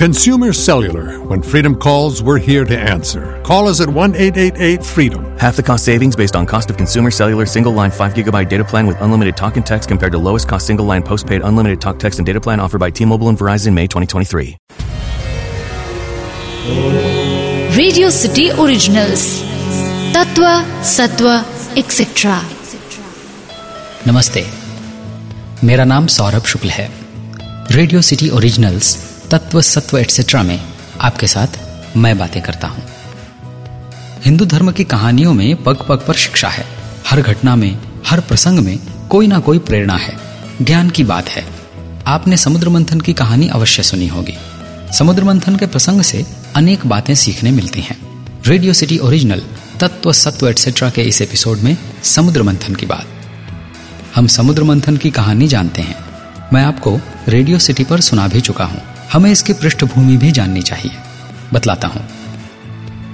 Consumer Cellular. When freedom calls, we're here to answer. Call us at 1 888 freedom. Half the cost savings based on cost of consumer cellular single line 5 gigabyte data plan with unlimited talk and text compared to lowest cost single line postpaid unlimited talk, text, and data plan offered by T Mobile and Verizon May 2023. Radio city originals तत्व सत्व etcetera नमस्ते मेरा नाम सौरभ शुक्ल है radio city originals तत्व सत्व etcetera में आपके साथ मैं बातें करता हूँ। हिंदू धर्म की कहानियों में पग पग पर शिक्षा है। हर घटना में, हर प्रसंग में कोई ना कोई प्रेरणा है। ज्ञान की बात है। आपने समुद्र मंथन की कहानी अवश्य सुनी होगी। समुद्र मंथन के प्रसंग से अनेक बातें सीखने मिलती हैं। रेडियो सिटी ओरिजिनल, तत्व सत्व एटसेट्रा के इस एपिसोड में समुद्र मंथन की बात। हम समुद्र मंथन की कहानी जानते हैं। मैं आपको रेडियो सिटी पर सुना भी चुका हूँ। हमें इसकी पृष्ठभूमि भी जाननी चाहिए। बतलाता हूँ।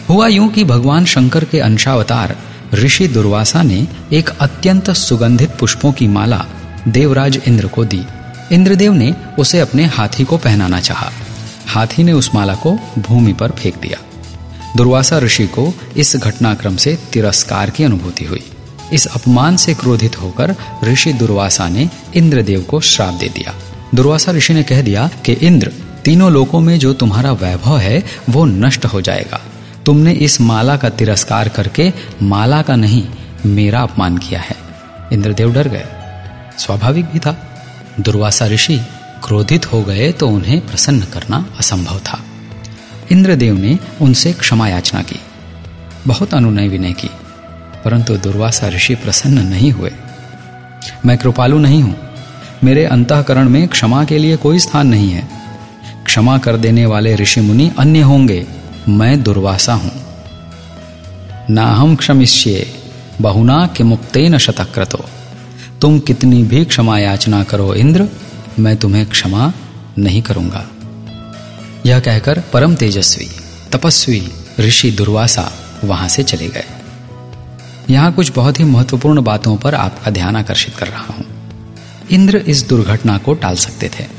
हुआ यूँ कि भगवान शंकर के अंशावतार ऋषि दुर्वासा ने एक अत्यंत सुगंधित पुष्पों की माला देवराज इंद्र को दी। इंद्रदेव ने उसे अपने हाथी को पहनाना चाहा। हाथी ने उस माला को भूमि पर फेंक दिया। दुर्वासा ऋषि को इस घटनाक्रम से तिरस्कार की अनुभूति हुई। इस अपमान से क्रोधित होकर ऋषि दुर्वासा ने इंद्रदेव को श्राप दे दिया। दुर्वासा ऋषि ने कह दिया कि, इंद्र तीनों लोकों में जो तुम्हारा वैभव है, वो नष्ट हो जाएगा। तुमने इस माला का तिरस्कार करके, माला का नहीं, मेरा अपमान किया है। इंद्रदेव डर गए। स्वाभाविक भी था। दुर्वासा ऋषि क्रोधित हो गए तो उन्हें प्रसन्न करना असंभव था। इंद्रदेव ने उनसे क्षमा याचना की। बहुत अनुनय विनय की, परंतु दुर्वासा ऋषि प्रसन्न नहीं हुए। मैं कृपालु नहीं हूँ। मेरे अंतकरण में क्षमा के लिए कोई स्थान नहीं है। क्षमा कर देने वाले ऋषि मुनि अन्य होंगे। मैं दुर्वासा हूँ। ना हम क्षमिष्ये, बहुना के मुक्ते न शतक्रतो। तुम कितनी भी क्षमा याचना करो इंद्र, मैं तुम्हें क्षमा नहीं करूँगा। यह कहकर परम तेजस्वी, तपस्वी ऋषि दुर्वासा वहाँ से चले गए। यहाँ कुछ बहुत ही महत्वपूर्ण बातों पर आपका ध्यान आकर्षित कर रहा हूँ। इंद्र इस दुर्घटना को टाल सकते थे।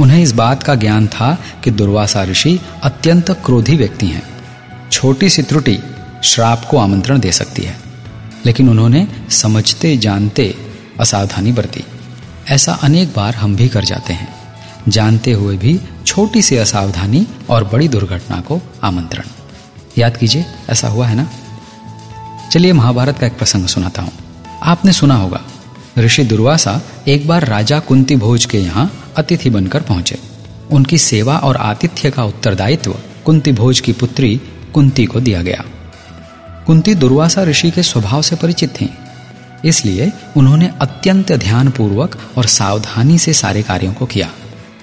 उन्हें इस बात का ज्ञान था कि दुर्वासा ऋषि अत्यंत क्रोधी व्यक्ति हैं। छोटी सी त्रुटि श्राप को आमंत्रण दे सकती है। लेकिन उन्होंने समझते, जानते असावधानी बरती। ऐसा अनेक बार हम भी कर जाते हैं। जानते हुए भी छोटी सी असावधानी और बड़ी दुर्घटना को आमंत्रण। याद कीजिए, ऐसा हुआ है ना? चलिए महाभारत का एक प्रसंग सुनाता हूँ। आपने सुना होगा, ऋषि दुर्वासा एक बार राजा कुंती भोज के यहाँ अतिथि बनकर पहुँचे। उनकी सेवा और आतिथ्य का उत्तरदायित्व कुंती भोज की पुत्री कुंती को दिया गया। कुंती दुर्वासा ऋषि के स्वभाव से परिचित थीं, इसलिए उन्होंने अत्यंत ध्यानपूर्वक और सावधानी से सारे कार्यों को किया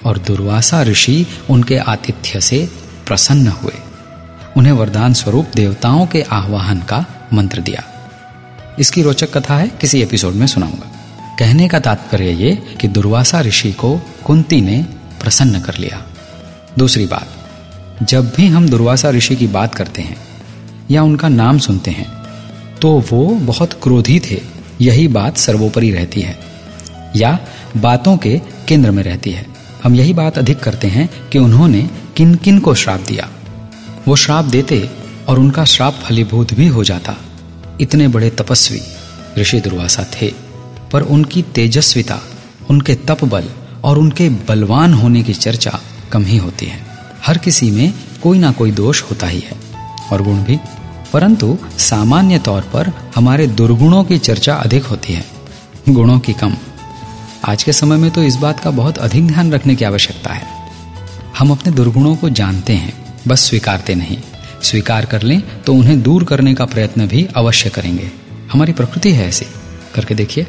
और दुर्वासा ऋषि उनके आतिथ्य से प्रसन्न हुए। उन्हें वरदान स्वरूप देवताओं के आह्वान का मंत्र दिया। इसकी रोचक कथा है, किसी एपिसोड में सुनाऊँगा। कहने का तात्पर्य ये कि दुर्वासा ऋषि को कुंती ने प्रसन्न कर लिया। दूसरी बात, जब भी हम दुर्वासा ऋषि की बात करते हैं या उनका नाम सुनते हैं तो वो बहुत क्रोधी थे, यही बात सर्वोपरि रहती है, या बातों के केंद्र में रहती है। हम यही बात अधिक करते हैं कि उन्होंने किन किन को श्राप दिया। वो श्राप देते और उनका श्राप फलीभूत भी हो जाता। इतने बड़े तपस्वी ऋषि दुर्वासा थे। पर उनकी तेजस्विता, उनके तप बल और उनके बलवान होने की चर्चा कम ही होती है। हर किसी में कोई ना कोई दोष होता ही है। और गुण भी। परंतु सामान्य तौर पर हमारे दुर्गुणों की चर्चा अधिक होती है। गुणों की कम। आज के समय में तो इस बात का बहुत अधिक ध्यान रखने की आवश्यकता है। हम अपने दुर्गुणों को जानते हैं, बस स्वीकारते नहीं। स्वीकार कर लें तो उन्हें दूर करने का प्रयत्न भी अवश्य करेंगे। हमारी प्रकृति है ऐसी। करके देखिए।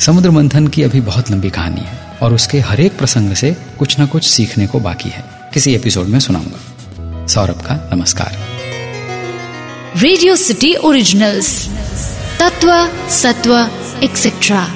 समुद्र मंथन की अभी बहुत लंबी कहानी है और उसके हर एक प्रसंग से कुछ ना कुछ सीखने को बाकी है। किसी एपिसोड में सुनाऊँगा। सौरभ का नमस्कार। रेडियो सिटी ओरिजिनल्स तत्व, सत्व एक्सेट्रा